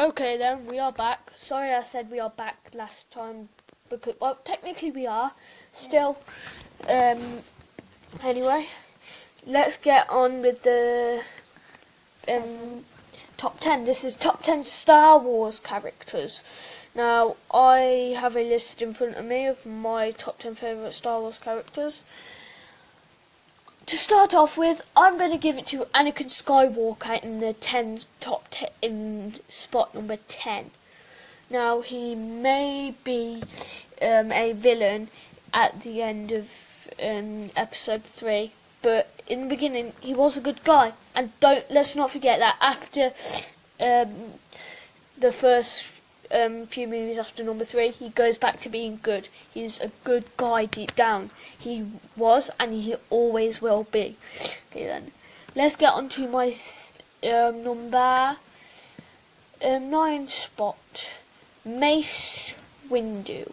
Okay then, we are back. Sorry I said we are back last time because well technically we are still. Um anyway, let's get on with the um top 10. This is top 10 Star Wars characters. Now, I have a list in front of me of my top 10 favorite Star Wars characters. To start off with, I'm going to give it to Anakin Skywalker in the 10 top 10 in spot number 10. Now, he may be um, a villain at the end of um, episode 3, but in the beginning, he was a good guy. And don't let's not forget that after um, the first um, few movies after number three, he goes back to being good. He's a good guy deep down. He was, and he always will be. Okay, then let's get on to my um, number um, nine spot, Mace Windu.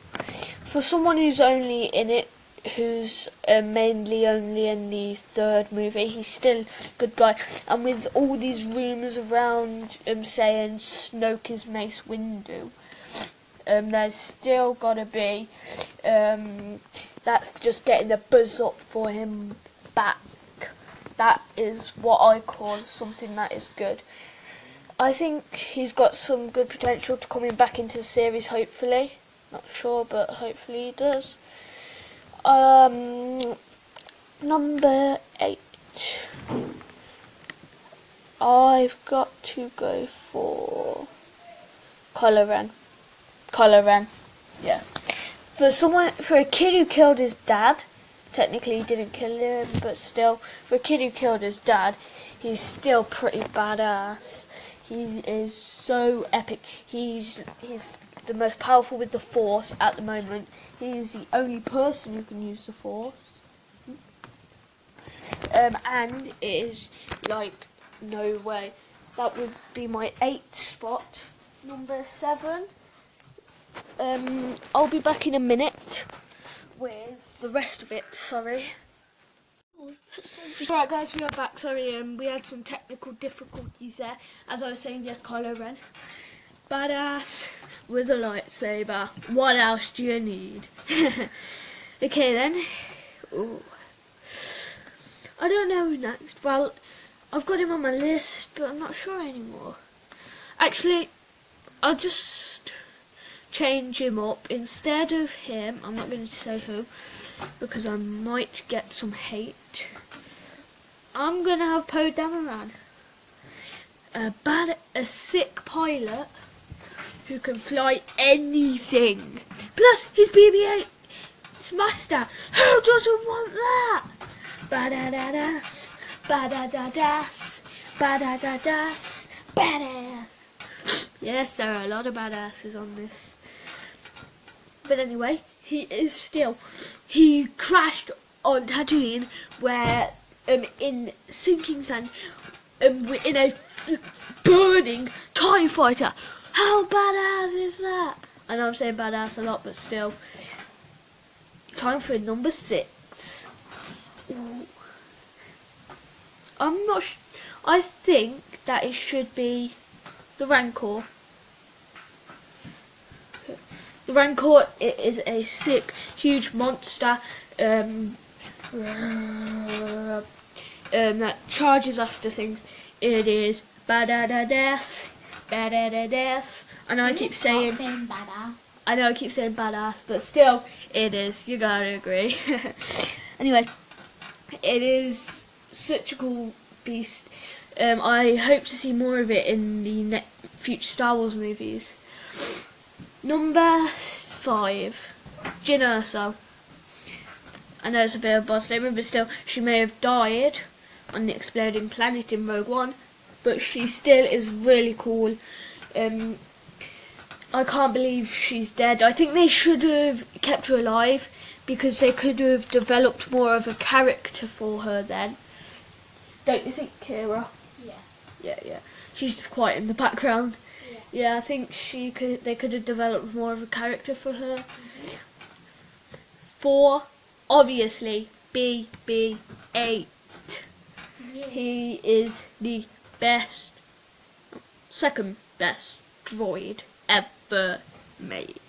For someone who's only in it who's uh, mainly only in the third movie. He's still a good guy, and with all these rumours around um, saying Snoke is Mace Windu, um, there's still got to be. Um, that's just getting the buzz up for him back. That is what I call something that is good. I think he's got some good potential to coming back into the series, hopefully. Not sure, but hopefully he does. Um, number eight. I've got to go for. Kylo Ren. Yeah. For someone, for a kid who killed his dad, technically he didn't kill him, but still, for a kid who killed his dad, he's still pretty badass. He is so epic. He's he's the most powerful with the Force at the moment. He's the only person who can use the Force. Um, and it is like no way. That would be my eighth spot. Number seven. Um, I'll be back in a minute with the rest of it. Sorry. Right, guys, we are back. Sorry, um, we had some technical difficulties there. As I was saying, yes, Kylo Ren, badass with a lightsaber. What else do you need? okay then. Ooh. I don't know next. Well, I've got him on my list, but I'm not sure anymore. Actually, I'll just change him up. Instead of him, I'm not going to say who, because I might get some hate. I'm going to have Poe Dameron. A bad, a sick pilot who can fly anything. Plus, his BB-8 master. Who doesn't want that? Ba-da-da-das, ba-da-da-das, ba-da-da-das, badass. Yes, there are a lot of badasses on this. But anyway, he is still. He crashed on Tatooine, where um in sinking sand, um in a burning Tie Fighter. How badass is that? I know I'm saying badass a lot, but still. Time for number six. Ooh. I'm not. I think that it should be the Rancor. The Rancor it is a sick, huge monster um, um, that charges after things. It is badass, badass. I know I keep saying, saying badass. I know I keep saying badass, but still, it is. You gotta agree. anyway, it is such a cool beast. Um, I hope to see more of it in the ne- future Star Wars movies. Number five, Jyn Erso. I know it's a bit of a boss statement, but still, she may have died on the exploding planet in Rogue One, but she still is really cool. Um, I can't believe she's dead. I think they should have kept her alive because they could have developed more of a character for her then. Don't you think, Kira? Yeah. Yeah, yeah. She's quite in the background. Yeah. Yeah, I think she could. They could have developed more of a character for her. Four, obviously, BB-8. Yeah. He is the best, second best droid ever made.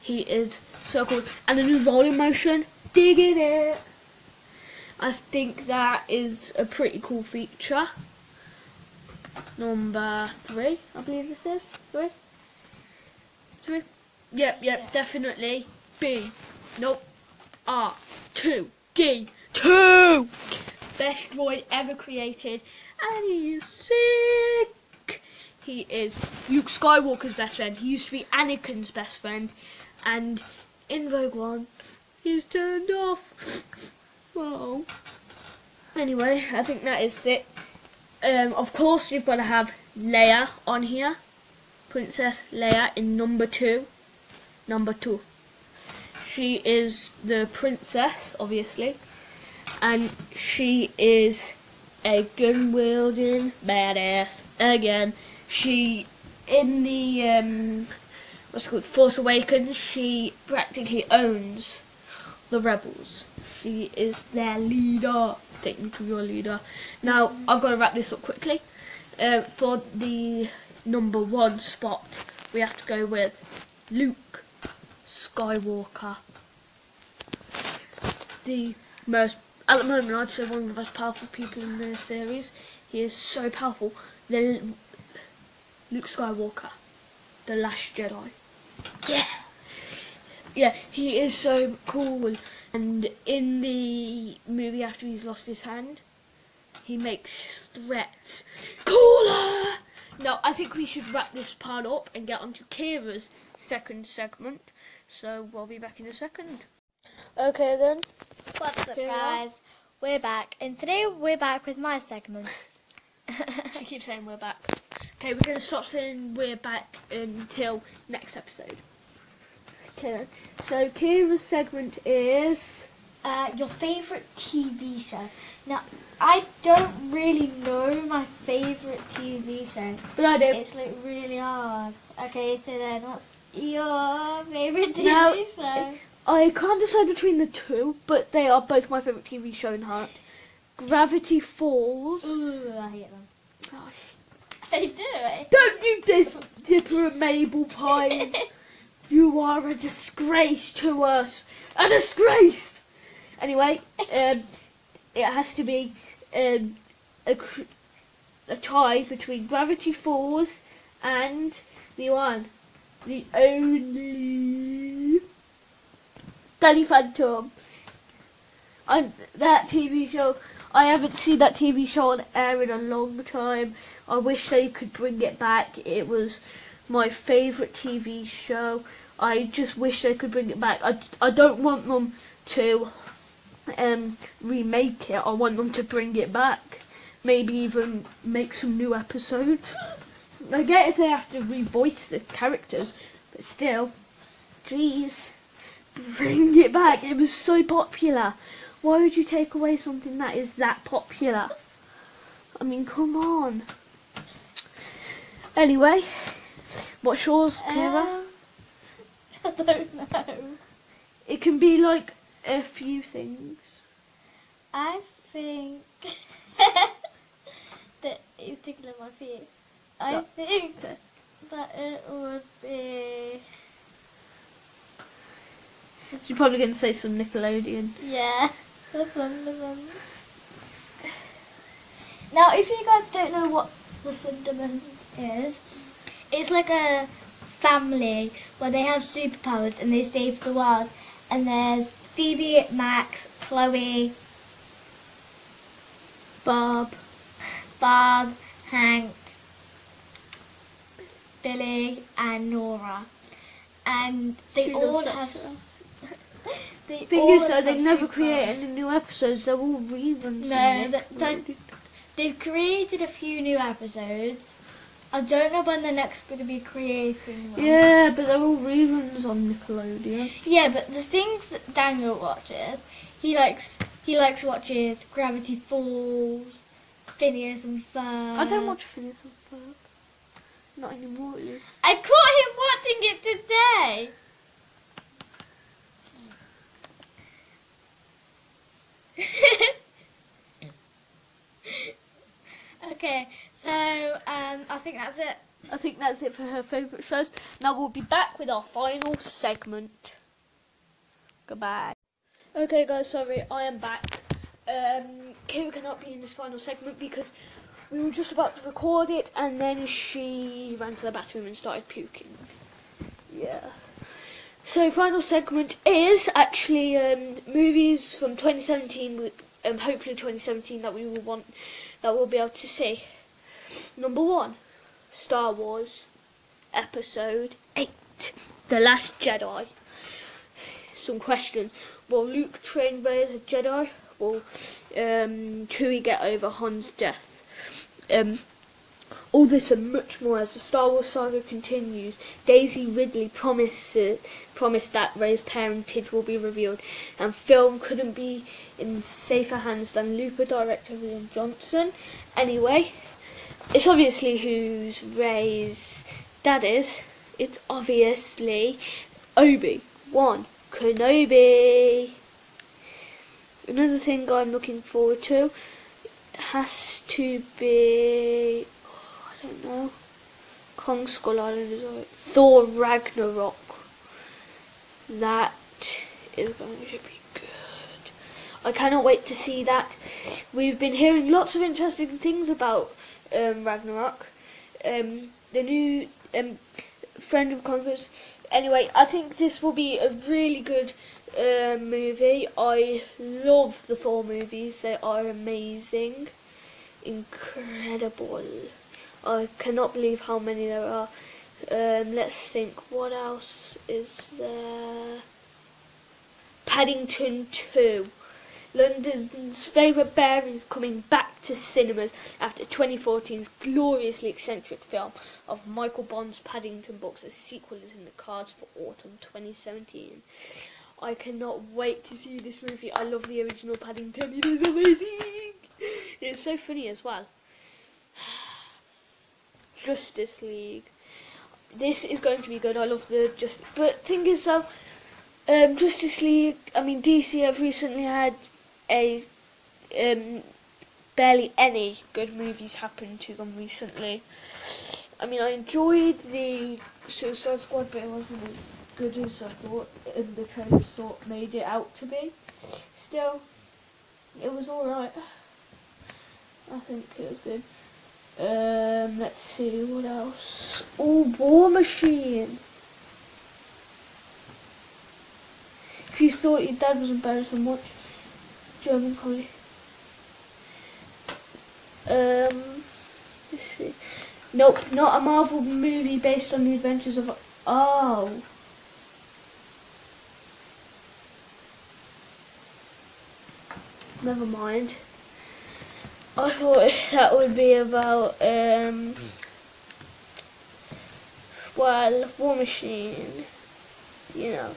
He is so cool. And the new rolling motion, digging it. I think that is a pretty cool feature. Number three, I believe this is. Three? Three? Yep, yep, Yes. definitely. B. Nope. R. Two. D. Two! Best droid ever created. And he is sick. He is Luke Skywalker's best friend. He used to be Anakin's best friend. And in Rogue One, he's turned off. Wow. Anyway, I think that is it. Um, of course, we've got to have Leia on here. Princess Leia in number two. Number two. She is the princess, obviously. And she is a gun wielding badass. Again, she, in the, um, what's it called, Force Awakens, she practically owns the rebels. She is their leader, technically your leader. Now, I've got to wrap this up quickly. Uh, for the number one spot, we have to go with Luke Skywalker. The most, at the moment, I'd say one of the most powerful people in the series. He is so powerful. The Luke Skywalker, the Last Jedi. Yeah, yeah, he is so cool. And in the movie after he's lost his hand, he makes threats. Cooler! Now, I think we should wrap this part up and get on to Kira's second segment. So we'll be back in a second. Okay then. What's up, Here we are. guys? We're back, and today we're back with my segment. She keeps saying we're back. Okay, we're gonna stop saying we're back until next episode. Okay then. So Kira's segment is uh, your favorite TV show. Now, I don't really know my favorite TV show. but I do. It's like really hard. Okay, so then what's your favorite TV Now, show? I can't decide between the two, but they are both my favourite TV show in heart. Gravity Falls. Ooh, I hate them. Gosh. I do it. Don't you dis Dipper and Mabel Pine. You are a disgrace to us. A disgrace. Anyway, um, it has to be um, a cr- a tie between Gravity Falls and the one, the only Danny Phantom. I that TV show. I haven't seen that TV show on air in a long time. I wish they could bring it back. It was my favourite TV show. I just wish they could bring it back. I, I don't want them to um, remake it. I want them to bring it back. Maybe even make some new episodes. I get if they have to revoice the characters, but still, jeez, bring it back. It was so popular. Why would you take away something that is that popular? I mean, come on. Anyway, what's yours, Kira? Um, I don't know. it can be like a few things. I think that it's tickling my feet. I think that it would be You're probably going to say some Nickelodeon. yeah. The Thundermans. Now, if you guys don't know what the Thundermans is, it's like a family where they have superpowers and they save the world. And there's Phoebe, Max, Chloe, Bob. Bob, Hank, Billy, and Nora. And they She all have. show. They Thing is, though, they never create any new episodes. They're all reruns. No, that- that- They've created a few new episodes. I don't know when the next going to be creating one. Yeah, but they're all reruns on Nickelodeon. Yeah, but the things that Daniel watches, he likes he likes watches Gravity Falls, Phineas and Ferb. I don't watch Phineas and Ferb. Not anymore, at least. I caught him watching it today. Okay, so um, I think that's it. I think that's it for her favourite shows. Now we'll be back with our final segment. Goodbye. Okay, guys, sorry, I am back. Um, Kira cannot be in this final segment because we were just about to record it and then she ran to the bathroom and started puking. Yeah. So, final segment is actually um, movies from 2017, um, hopefully 2017, that we will want, that we'll be able to see. Number one, Star Wars, Episode 8, The Last Jedi. Some questions. Will Luke train Rey as a Jedi? Will um, Chewie get over Han's death? Um, all this and much more as the Star Wars saga continues. Daisy Ridley promises promised that Rey's parentage will be revealed, and film couldn't be in safer hands than Looper director Rian Johnson. Anyway, it's obviously who's Rey's dad is. It's obviously Obi Wan Kenobi. Another thing I'm looking forward to has to be I don't know. Kong Skull Island is alright. Thor Ragnarok. That is going to be good. I cannot wait to see that. We've been hearing lots of interesting things about um, Ragnarok. Um, the new um, Friend of Conquerors. Anyway, I think this will be a really good uh, movie. I love the Thor movies. They are amazing, incredible. I cannot believe how many there are. Um, let's think. What else is there? Paddington Two. London's favourite bear is coming back to cinemas after 2014's gloriously eccentric film of Michael Bond's Paddington books. A sequel is in the cards for autumn 2017. I cannot wait to see this movie. I love the original Paddington. It is amazing. It's so funny as well. Justice League. This is going to be good. I love the just. But thing is, though, um, Justice League. I mean, DC have recently had a um, barely any good movies happen to them recently. I mean, I enjoyed the Suicide Squad, but it wasn't as good as I thought and the trailers thought made it out to be. Still, it was alright. I think it was good. Um, let's see, what else? Oh, War Machine. If you thought your dad was embarrassed embarrassing, watch German comedy. Um, let's see. Nope, not a Marvel movie based on the adventures of. Oh. Never mind. I thought that would be about um. Well, War Machine. You know.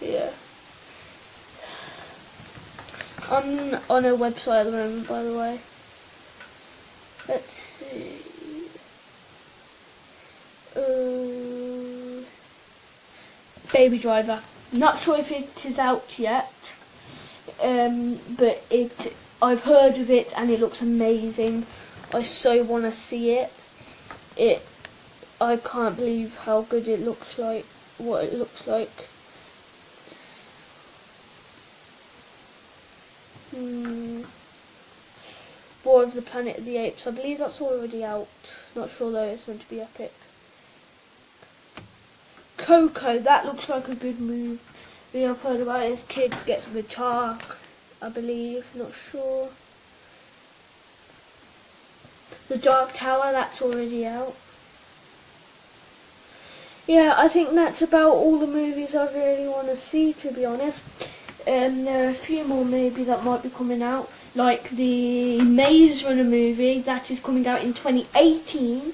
Yeah. I'm on a website at the moment, by the way. Let's see. Uh, Baby Driver. Not sure if it is out yet, um, but it. I've heard of it and it looks amazing. I so want to see it. It. I can't believe how good it looks like. What it looks like. Hmm. War of the Planet of the Apes. I believe that's already out. Not sure though, it's meant to be epic. Coco, that looks like a good move. We have heard about it. Kid gets a guitar, I believe. Not sure. The Dark Tower, that's already out. Yeah, I think that's about all the movies I really want to see, to be honest. Um, there are a few more maybe that might be coming out, like the Maze Runner movie that is coming out in 2018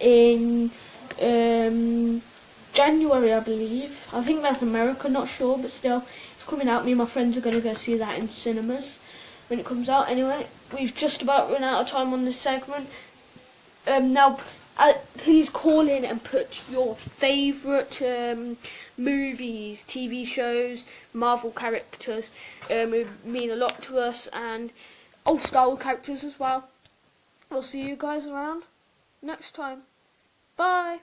in January, I believe. I think that's America, not sure, but still, it's coming out. Me and my friends are going to go see that in cinemas when it comes out. Anyway, we've just about run out of time on this segment. Um, now, uh, please call in and put your favourite um, movies, TV shows, Marvel characters. Um, it mean a lot to us, and old Star Wars characters as well. We'll see you guys around next time. Bye.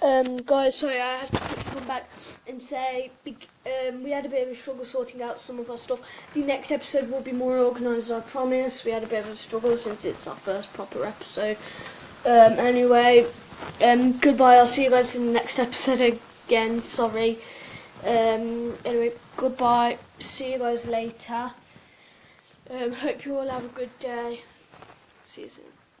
Um, guys, sorry, I have to come back and say um, we had a bit of a struggle sorting out some of our stuff. The next episode will be more organised, I promise. We had a bit of a struggle since it's our first proper episode. Um, anyway, um, goodbye. I'll see you guys in the next episode again. Sorry. Um, anyway, goodbye. See you guys later. Um, hope you all have a good day. See you soon.